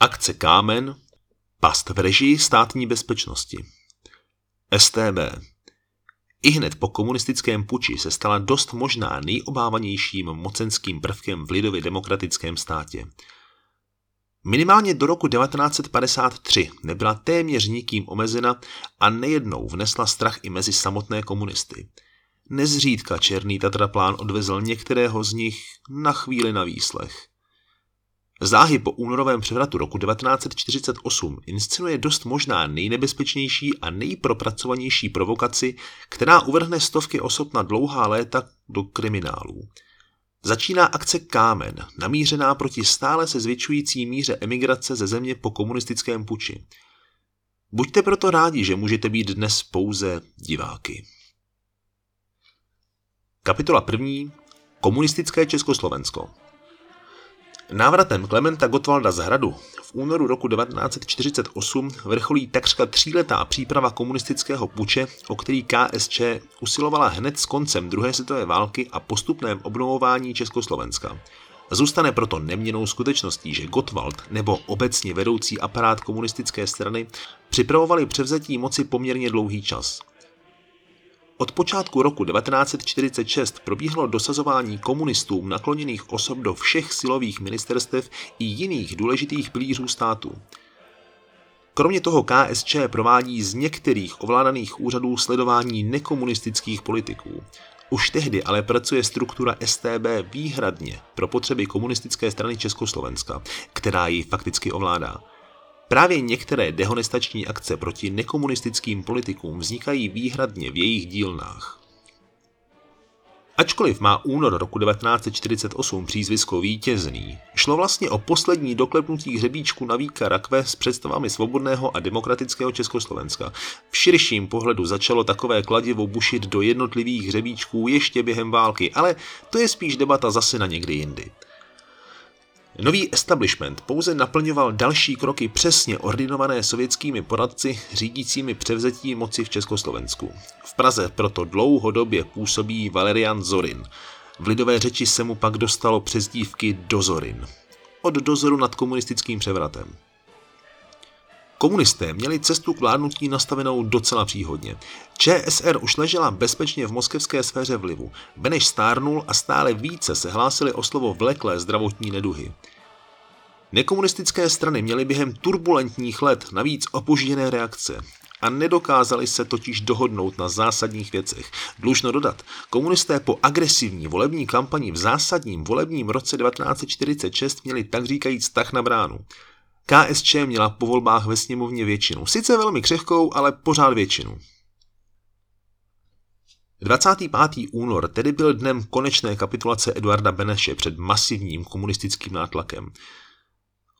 Akce Kámen, past v režii státní bezpečnosti. STB. I hned po komunistickém puči se stala dost možná nejobávanějším mocenským prvkem v lidově demokratickém státě. Minimálně do roku 1953 nebyla téměř nikým omezena a nejednou vnesla strach i mezi samotné komunisty. Nezřídka černý Tatraplán odvezl některého z nich na chvíli na výslech. Záhy po únorovém převratu roku 1948 inscenuje dost možná nejnebezpečnější a nejpropracovanější provokaci, která uvrhne stovky osob na dlouhá léta do kriminálů. Začíná akce Kámen, namířená proti stále se zvětšující míře emigrace ze země po komunistickém puči. Buďte proto rádi, že můžete být dnes pouze diváky. Kapitola první. Komunistické Československo. Návratem Klementa Gottwalda z hradu v únoru roku 1948 vrcholí takřka tříletá příprava komunistického puče, o který KSČ usilovala hned s koncem druhé světové války a postupném obnovování Československa. Zůstane proto neměnou skutečností, že Gottwald nebo obecně vedoucí aparát komunistické strany připravovali převzetí moci poměrně dlouhý čas. Od počátku roku 1946 probíhalo dosazování komunistům nakloněných osob do všech silových ministerstev i jiných důležitých pilířů státu. Kromě toho KSČ provádí z některých ovládaných úřadů sledování nekomunistických politiků. Už tehdy ale pracuje struktura STB výhradně pro potřeby komunistické strany Československa, která ji fakticky ovládá. Právě některé dehonestační akce proti nekomunistickým politikům vznikají výhradně v jejich dílnách. Ačkoliv má únor roku 1948 přízvisko vítězný, šlo vlastně o poslední doklepnutí hřebíčku na víka rakve s představami svobodného a demokratického Československa. V širším pohledu začalo takové kladivo bušit do jednotlivých hřebíčků ještě během války, ale to je spíš debata zase na někdy jindy. Nový establishment pouze naplňoval další kroky přesně ordinované sovětskými poradci řídícími převzetí moci v Československu. V Praze proto dlouhodobě působí Valerian Zorin. V lidové řeči se mu pak dostalo přezdívky Dozorin. Od dozoru nad komunistickým převratem. Komunisté měli cestu k vládnutí nastavenou docela příhodně. ČSR už ležela bezpečně v moskevské sféře vlivu. Beneš stárnul a stále více se hlásili o slovo vleklé zdravotní neduhy. Nekomunistické strany měly během turbulentních let navíc opožděné reakce a nedokázali se totiž dohodnout na zásadních věcech. Dlužno dodat, komunisté po agresivní volební kampani v zásadním volebním roce 1946 měli tak říkajíc tak na bránu. KSČ měla po volbách ve sněmovně většinu. Sice velmi křehkou, ale pořád většinu. 25. únor tedy byl dnem konečné kapitulace Eduarda Beneše před masivním komunistickým nátlakem.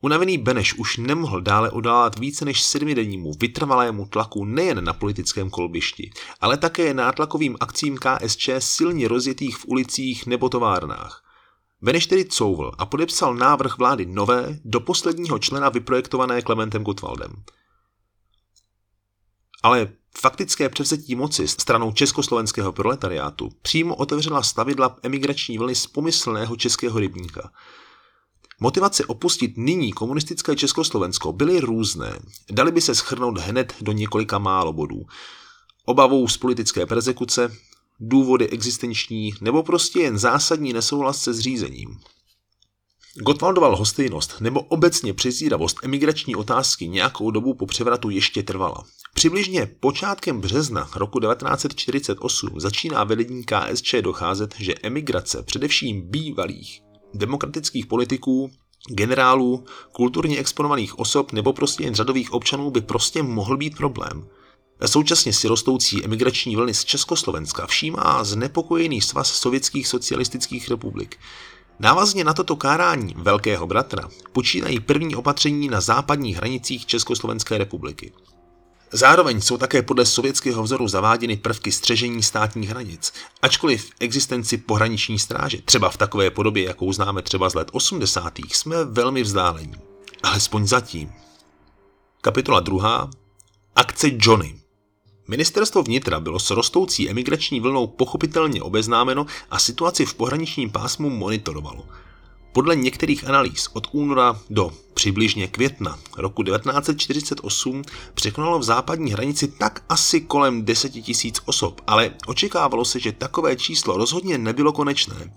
Unavený Beneš už nemohl dále odálat více než sedmidennímu vytrvalému tlaku nejen na politickém kolbišti, ale také nátlakovým akcím KSČ silně rozjetých v ulicích nebo továrnách. Beneš tedy couvl a podepsal návrh vlády nové, do posledního člena vyprojektované Klementem Gottwaldem. Ale faktické převzetí moci stranou československého proletariátu přímo otevřela stavidla emigrační vlny z pomyslného českého rybníka. Motivace opustit nyní komunistické Československo byly různé. Dali by se schrnout hned do několika málo bodů. Obavou z politické persekuce, důvody existenční nebo prostě jen zásadní nesouhlas se zřízením. Gottwaldova lhostejnost nebo obecně přezíravost emigrační otázky nějakou dobu po převratu ještě trvala. Přibližně počátkem března roku 1948 začíná vedení KSČ docházet, že emigrace především bývalých demokratických politiků, generálů, kulturně exponovaných osob nebo prostě jen řadových občanů by prostě mohl být problém. Současně si rostoucí emigrační vlny z Československa všímá znepokojený svaz sovětských socialistických republik. Návazně na toto kárání Velkého bratra počínají první opatření na západních hranicích Československé republiky. Zároveň jsou také podle sovětského vzoru zaváděny prvky střežení státních hranic, ačkoliv existenci pohraniční stráže, třeba v takové podobě, jakou známe třeba z let 80. jsme velmi vzdálení. Alespoň zatím. Kapitola 2. Akce Johnny. Ministerstvo vnitra bylo s rostoucí emigrační vlnou pochopitelně obeznámeno a situaci v pohraničním pásmu monitorovalo. Podle některých analýz od února do přibližně května roku 1948 překonalo v západní hranici tak asi kolem 10 tisíc osob, ale očekávalo se, že takové číslo rozhodně nebylo konečné.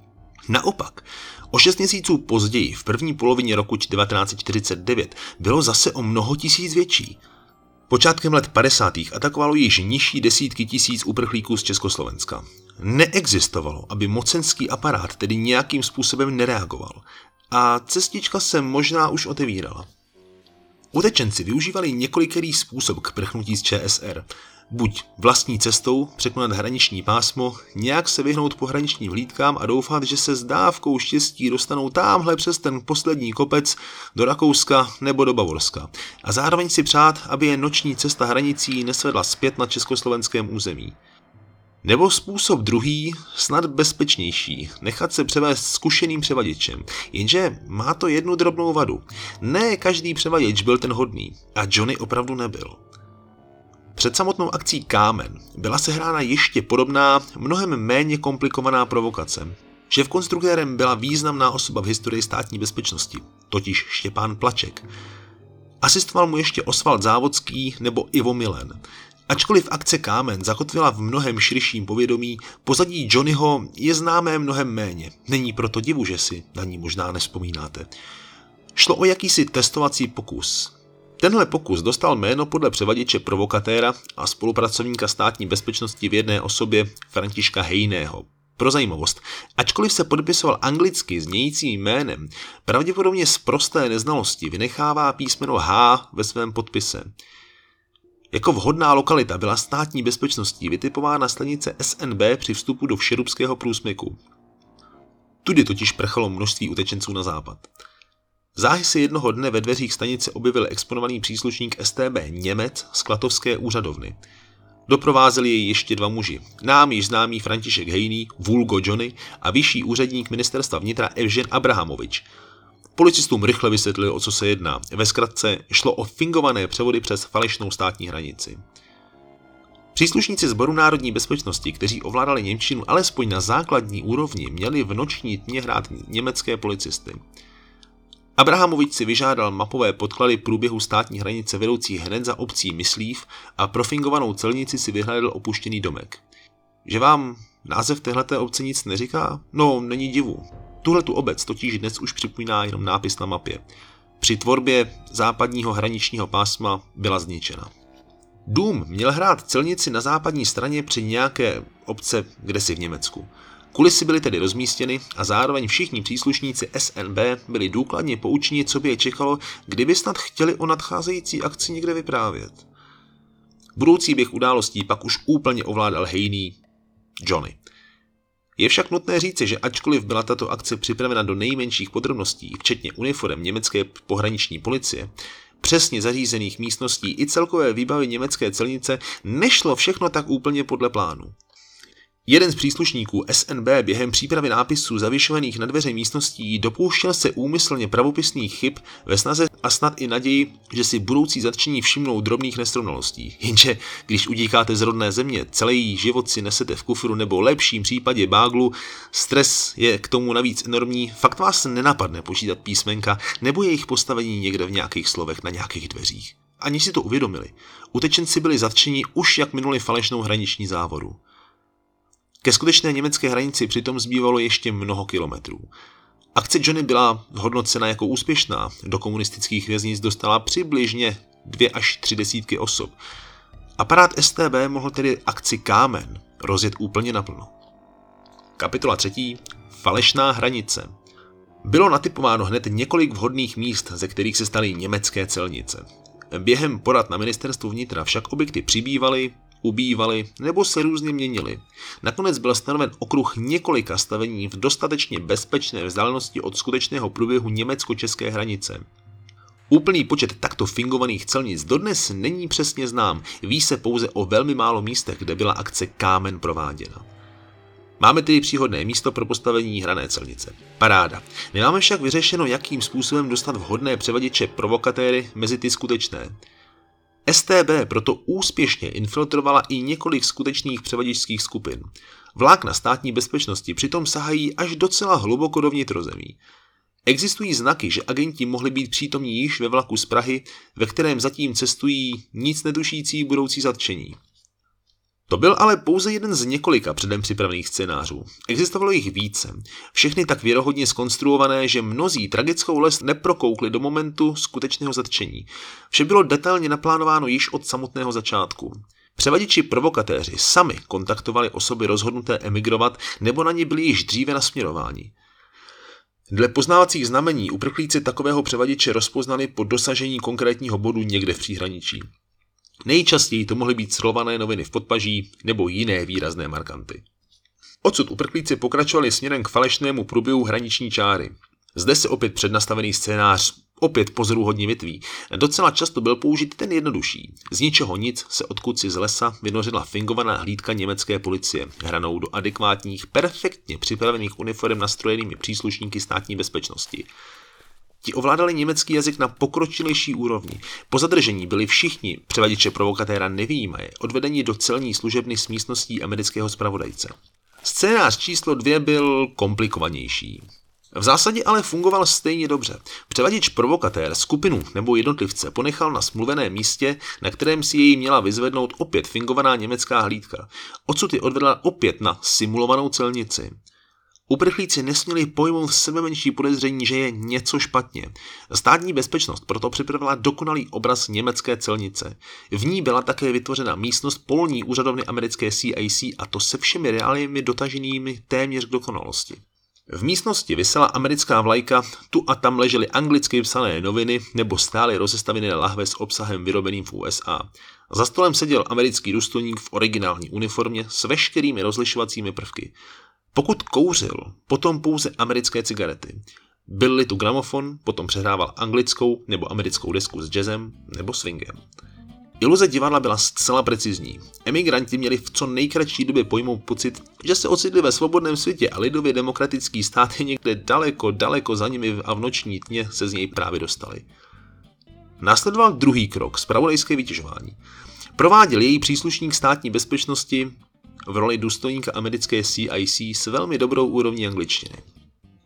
Naopak, o šest měsíců později, v první polovině roku 1949, bylo zase o mnoho tisíc větší. Počátkem let 50. atakovalo již nižší desítky tisíc uprchlíků z Československa. Neexistovalo, aby mocenský aparát tedy nějakým způsobem nereagoval a cestička se možná už otevírala. Utečenci využívali několikerý způsob k prchnutí z ČSR. Buď vlastní cestou překonat hraniční pásmo, nějak se vyhnout pohraničním hlídkám a doufat, že se s dávkou štěstí dostanou tamhle přes ten poslední kopec do Rakouska nebo do Bavorska. A zároveň si přát, aby je noční cesta hranicí nesvedla zpět na československém území. Nebo způsob druhý, snad bezpečnější, nechat se převést zkušeným převaděčem. Jenže má to jednu drobnou vadu. Ne každý převaděč byl ten hodný a Johnny opravdu nebyl. Před samotnou akcí Kámen byla sehrána ještě podobná, mnohem méně komplikovaná provokace. Šéf konstruktérem byla významná osoba v historii státní bezpečnosti, totiž Štěpán Plaček. Asistoval mu ještě Osvald Závodský nebo Ivo Milen. Ačkoliv akce Kámen zakotvila v mnohem širším povědomí, pozadí Johnnyho je známé mnohem méně. Není proto divu, že si na ní možná nespomínáte. Šlo o jakýsi testovací pokus. Tenhle pokus dostal jméno podle převaděče provokatéra a spolupracovníka státní bezpečnosti v jedné osobě Františka Hejného. Pro zajímavost, ačkoliv se podpisoval anglicky znějícím jménem, pravděpodobně z prosté neznalosti vynechává písmeno H ve svém podpise. Jako vhodná lokalita byla státní bezpečností vytipována stanice SNB při vstupu do Všerubského průsmyku. Tudy totiž prchalo množství utečenců na západ. Záhy se jednoho dne ve dveřích stanice objevil exponovaný příslušník STB Němec z Klatovské úřadovny. Doprovázeli jej ještě dva muži. Nám již známý František Hejný, Vulgo Johnny a vyšší úředník ministerstva vnitra Evžen Abrahamovič – Policistům rychle vysvětlili, o co se jedná. Ve zkratce šlo o fingované převody přes falešnou státní hranici. Příslušníci Sboru národní bezpečnosti, kteří ovládali Němčinu alespoň na základní úrovni, měli v noční tmě hrát německé policisty. Abrahamovič si vyžádal mapové podklady průběhu státní hranice vedoucí hned za obcí Myslív a pro fingovanou celnici si vyhlédl opuštěný domek. Že vám název téhleté obce nic neříká? No, není divu. Tuhle tu obec totiž dnes už připomíná jenom nápis na mapě. Při tvorbě západního hraničního pásma byla zničena. Dům měl hrát celnici na západní straně při nějaké obce kdesi v Německu. Kulisy byly tedy rozmístěny a zároveň všichni příslušníci SNB byli důkladně poučeni, co by je čekalo, kdyby snad chtěli o nadcházející akci někde vyprávět. Budoucí běh událostí pak už úplně ovládal hejný Johnny. Je však nutné říci, že ačkoliv byla tato akce připravena do nejmenších podrobností, včetně uniform německé pohraniční policie, přesně zařízených místností i celkové výbavy německé celnice, nešlo všechno tak úplně podle plánu. Jeden z příslušníků SNB během přípravy nápisů zavěšovaných na dveře místností dopouštěl se úmyslně pravopisných chyb ve snaze a snad i naději, že si budoucí zatčení všimnou drobných nesrovnalostí. Jenže když udíkáte z rodné země, celý život si nesete v kufru nebo lepším případě báglu, stres je k tomu navíc enormní, fakt vás nenapadne počítat písmenka nebo jejich postavení někde v nějakých slovech na nějakých dveřích. Ani si to uvědomili. Utečenci byli zatčeni už jak minuli falešnou hraniční závodu. Ke skutečné německé hranici přitom zbývalo ještě mnoho kilometrů. Akce Johnny byla hodnocena jako úspěšná. Do komunistických věznic dostala přibližně dvě až tři desítky osob. Aparát STB mohl tedy akci Kámen rozjet úplně naplno. Kapitola třetí. Falešná hranice. Bylo natypováno hned několik vhodných míst, ze kterých se staly německé celnice. Během porad na ministerstvu vnitra však objekty přibývaly, ubývaly nebo se různě měnily. Nakonec byl stanoven okruh několika stavení v dostatečně bezpečné vzdálenosti od skutečného průběhu německo-české hranice. Úplný počet takto fingovaných celnic dodnes není přesně znám, ví se pouze o velmi málo místech, kde byla akce Kámen prováděna. Máme tedy příhodné místo pro postavení hrané celnice. Paráda. Nemáme však vyřešeno, jakým způsobem dostat vhodné převaděče provokatéry mezi ty skutečné. STB proto úspěšně infiltrovala i několik skutečných převaděčských skupin. Vlákna státní bezpečnosti přitom sahají až docela hluboko do vnitrozemí. Existují znaky, že agenti mohli být přítomní již ve vlaku z Prahy, ve kterém zatím cestují nic netušící budoucí zatčení. To byl ale pouze jeden z několika předem připravených scénářů. Existovalo jich více. Všechny tak věrohodně skonstruované, že mnozí tragickou les neprokoukli do momentu skutečného zatčení. Vše bylo detailně naplánováno již od samotného začátku. Převaděči provokatéři sami kontaktovali osoby rozhodnuté emigrovat nebo na ně byli již dříve nasměrováni. Dle poznávacích znamení uprchlíci takového převaděče rozpoznali po dosažení konkrétního bodu někde v příhraničí. Nejčastěji to mohly být srlované noviny v podpaží nebo jiné výrazné markanty. Odsud uprchlíci pokračovali směrem k falešnému průběhu hraniční čáry. Zde se opět přednastavený scénář opět pozoruhodně větví. Docela často byl použit ten jednodušší. Z ničeho nic se odkud si z lesa vynořila fingovaná hlídka německé policie, hranou do adekvátních, perfektně připravených uniform nastrojenými příslušníky státní bezpečnosti. Ti ovládali německý jazyk na pokročilejší úrovni. Po zadržení byli všichni převaděče provokatéra nevýjímaje odvedeni do celní služebny s místností amerického zpravodajce. Scénář číslo dvě byl komplikovanější. V zásadě ale fungoval stejně dobře. Převaděč provokatér skupinu nebo jednotlivce ponechal na smluveném místě, na kterém si jej měla vyzvednout opět fingovaná německá hlídka. Odsud ji odvedla opět na simulovanou celnici. Uprchlíci nesměli pojmout sebe menší podezření, že je něco špatně. Státní bezpečnost proto připravila dokonalý obraz německé celnice. V ní byla také vytvořena místnost polní úřadovny americké CIC a to se všemi reáliemi dotaženými téměř k dokonalosti. V místnosti vysela americká vlajka, tu a tam ležely anglicky psané noviny nebo stály rozestavené lahve s obsahem vyrobeným v USA. Za stolem seděl americký důstojník v originální uniformě s veškerými rozlišovacími prvky. Pokud kouřil, potom pouze americké cigarety. Byl-li tu gramofon, potom přehrával anglickou nebo americkou desku s jazzem nebo swingem. Iluze divadla byla zcela precizní. Emigranti měli v co nejkratší době pojmout pocit, že se ocitli ve svobodném světě a lidově demokratický stát je někde daleko, daleko za nimi a v noční tmě se z něj právě dostali. Následoval druhý krok, spravodajské vytěžování. Prováděl její příslušník státní bezpečnosti v roli důstojníka americké CIC s velmi dobrou úrovní angličtiny.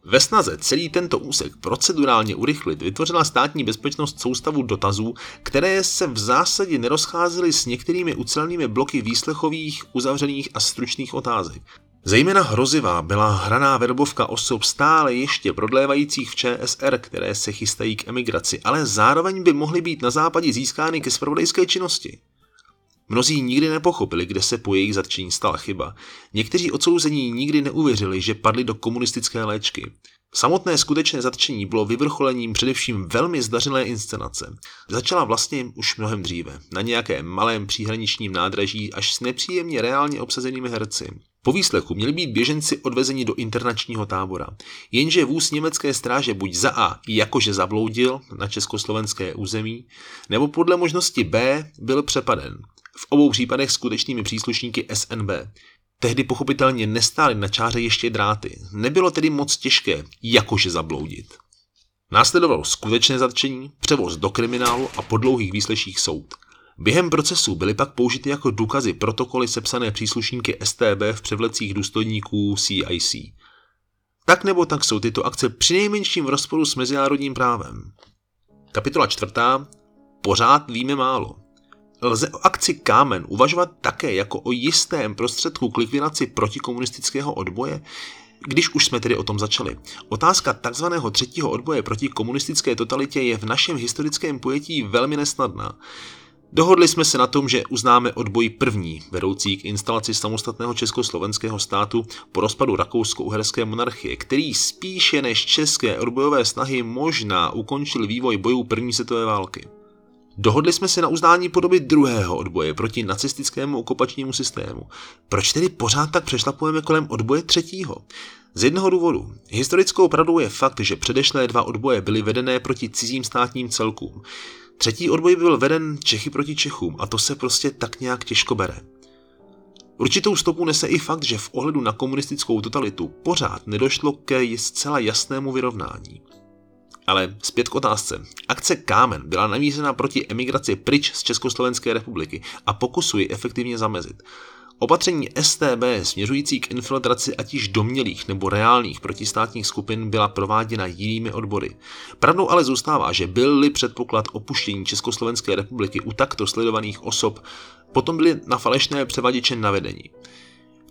Ve snaze celý tento úsek procedurálně urychlit vytvořila státní bezpečnost soustavu dotazů, které se v zásadě nerozcházely s některými ucelenými bloky výslechových, uzavřených a stručných otázek. Zejména hrozivá byla hraná verbovka osob stále ještě prodlévajících v ČSR, které se chystají k emigraci, ale zároveň by mohly být na západě získány ke spravodajské činnosti. Mnozí nikdy nepochopili, kde se po jejich zatčení stala chyba. Někteří odsouzení nikdy neuvěřili, že padli do komunistické léčky. Samotné skutečné zatčení bylo vyvrcholením především velmi zdařilé inscenace. Začala vlastně už mnohem dříve, na nějakém malém příhraničním nádraží až s nepříjemně reálně obsazenými herci. Po výslechu měli být běženci odvezeni do internačního tábora. Jenže vůz německé stráže buď za A jakože zabloudil na československé území, nebo podle možnosti B byl přepaden v obou případech skutečnými příslušníky SNB. Tehdy pochopitelně nestály na čáře ještě dráty, nebylo tedy moc těžké jakože zabloudit. Následovalo skutečné zatčení, převoz do kriminálu a po dlouhých výsleších soud. Během procesu byly pak použity jako důkazy protokoly sepsané příslušníky STB v převlecích důstojníků CIC. Tak nebo tak jsou tyto akce přinejmenším v rozporu s mezinárodním právem. Kapitola čtvrtá. Pořád víme málo. Lze o akci Kámen uvažovat také jako o jistém prostředku k likvidaci protikomunistického odboje, když už jsme tedy o tom začali. Otázka takzvaného třetího odboje proti komunistické totalitě je v našem historickém pojetí velmi nesnadná. Dohodli jsme se na tom, že uznáme odboj první, vedoucí k instalaci samostatného československého státu po rozpadu rakousko-uherské monarchie, který spíše než české odbojové snahy možná ukončil vývoj bojů první světové války. Dohodli jsme se na uznání podoby druhého odboje proti nacistickému okupačnímu systému. Proč tedy pořád tak přešlapujeme kolem odboje třetího? Z jednoho důvodu. Historickou pravdou je fakt, že předešlé dva odboje byly vedené proti cizím státním celkům. Třetí odboj byl veden Čechy proti Čechům a to se prostě tak nějak těžko bere. Určitou stopu nese i fakt, že v ohledu na komunistickou totalitu pořád nedošlo ke zcela jasnému vyrovnání. Ale zpět k otázce. Akce Kámen byla namířena proti emigraci pryč z Československé republiky a pokusu ji efektivně zamezit. Opatření STB směřující k infiltraci ať již domělých nebo reálných protistátních skupin byla prováděna jinými odbory. Pravdou ale zůstává, že byl-li předpoklad opuštění Československé republiky u takto sledovaných osob, potom byly na falešné převaděče navedení.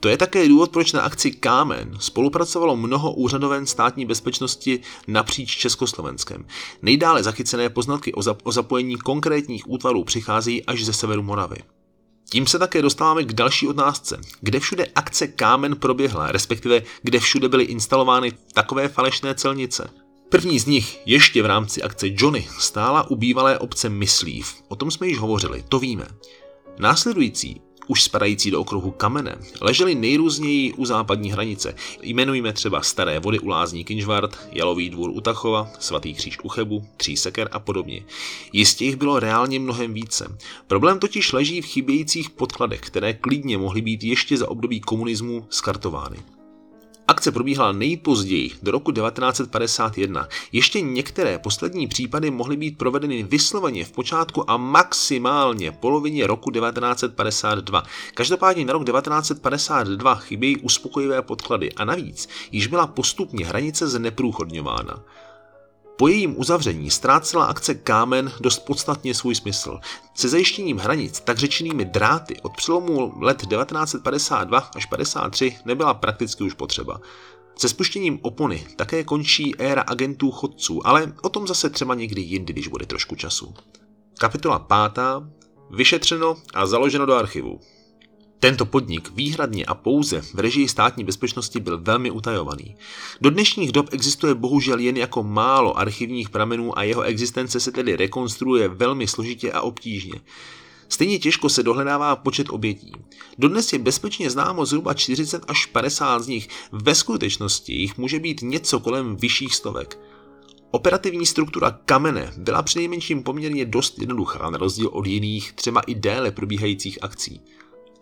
To je také důvod, proč na akci Kámen spolupracovalo mnoho úřadoven státní bezpečnosti napříč Československem. Nejdále zachycené poznatky o, zap- o zapojení konkrétních útvarů přicházejí až ze severu Moravy. Tím se také dostáváme k další otázce. Kde všude akce Kámen proběhla, respektive kde všude byly instalovány takové falešné celnice? První z nich, ještě v rámci akce Johnny, stála u bývalé obce Myslív. O tom jsme již hovořili, to víme. Následující už spadající do okruhu kamene, ležely nejrůzněji u západní hranice. Jmenujeme třeba Staré vody u Lázní Kinžvart, Jalový dvůr u Tachova, Svatý kříž u Chebu, Tříseker a podobně. Jistě jich bylo reálně mnohem více. Problém totiž leží v chybějících podkladech, které klidně mohly být ještě za období komunismu skartovány. Akce probíhala nejpozději do roku 1951. Ještě některé poslední případy mohly být provedeny vysloveně v počátku a maximálně polovině roku 1952. Každopádně na rok 1952 chybějí uspokojivé podklady a navíc již byla postupně hranice zneprůchodňována. Po jejím uzavření ztrácela akce Kámen dost podstatně svůj smysl. Se zajištěním hranic tak řečenými dráty od přelomu let 1952 až 53 nebyla prakticky už potřeba. Se spuštěním opony také končí éra agentů chodců, ale o tom zase třeba někdy jindy, když bude trošku času. Kapitola 5. Vyšetřeno a založeno do archivu. Tento podnik výhradně a pouze v režii státní bezpečnosti byl velmi utajovaný. Do dnešních dob existuje bohužel jen jako málo archivních pramenů a jeho existence se tedy rekonstruuje velmi složitě a obtížně. Stejně těžko se dohledává počet obětí. Dodnes je bezpečně známo zhruba 40 až 50 z nich, ve skutečnosti jich může být něco kolem vyšších stovek. Operativní struktura kamene byla přinejmenším poměrně dost jednoduchá na rozdíl od jiných, třeba i déle probíhajících akcí.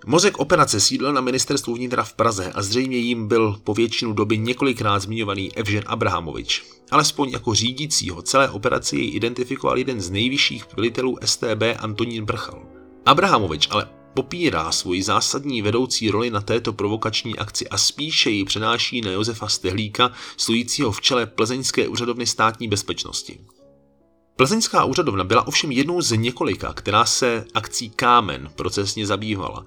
Mozek operace sídlil na ministerstvu vnitra v Praze a zřejmě jim byl po většinu doby několikrát zmiňovaný Evžen Abrahamovič. Alespoň jako řídícího celé operaci jej identifikoval jeden z nejvyšších velitelů STB Antonín Brchal. Abrahamovič ale popírá svoji zásadní vedoucí roli na této provokační akci a spíše ji přenáší na Josefa Stehlíka, stojícího v čele plzeňské úřadovny státní bezpečnosti. Plzeňská úřadovna byla ovšem jednou z několika, která se akcí Kámen procesně zabývala.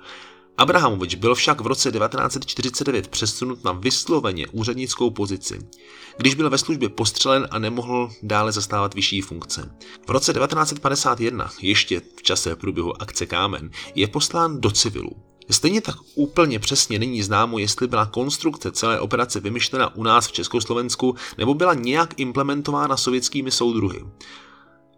Abrahamovič byl však v roce 1949 přesunut na vysloveně úřednickou pozici, když byl ve službě postřelen a nemohl dále zastávat vyšší funkce. V roce 1951, ještě v čase průběhu akce Kámen, je poslán do civilu. Stejně tak úplně přesně není známo, jestli byla konstrukce celé operace vymyšlena u nás v Československu nebo byla nějak implementována sovětskými soudruhy.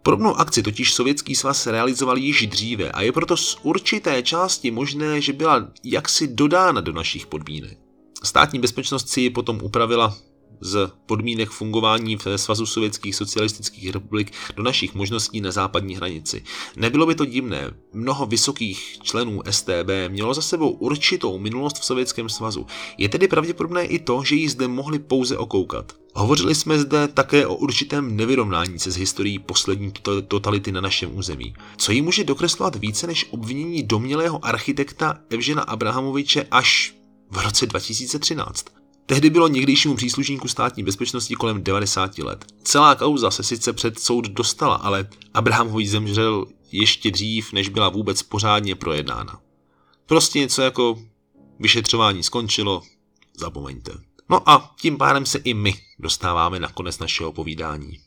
Podobnou akci totiž Sovětský svaz realizoval již dříve a je proto z určité části možné, že byla jaksi dodána do našich podmínek. Státní bezpečnost si ji potom upravila z podmínek fungování v Svazu sovětských socialistických republik do našich možností na západní hranici. Nebylo by to divné, mnoho vysokých členů STB mělo za sebou určitou minulost v Sovětském svazu. Je tedy pravděpodobné i to, že ji zde mohli pouze okoukat. Hovořili jsme zde také o určitém nevyrovnání se s historií poslední totality na našem území. Co ji může dokreslovat více než obvinění domělého architekta Evžena Abrahamoviče až v roce 2013? Tehdy bylo někdejšímu příslušníku státní bezpečnosti kolem 90 let. Celá kauza se sice před soud dostala, ale Abrahamovič zemřel ještě dřív, než byla vůbec pořádně projednána. Prostě něco jako vyšetřování skončilo, zapomeňte. No a tím pádem se i my dostáváme na konec našeho povídání.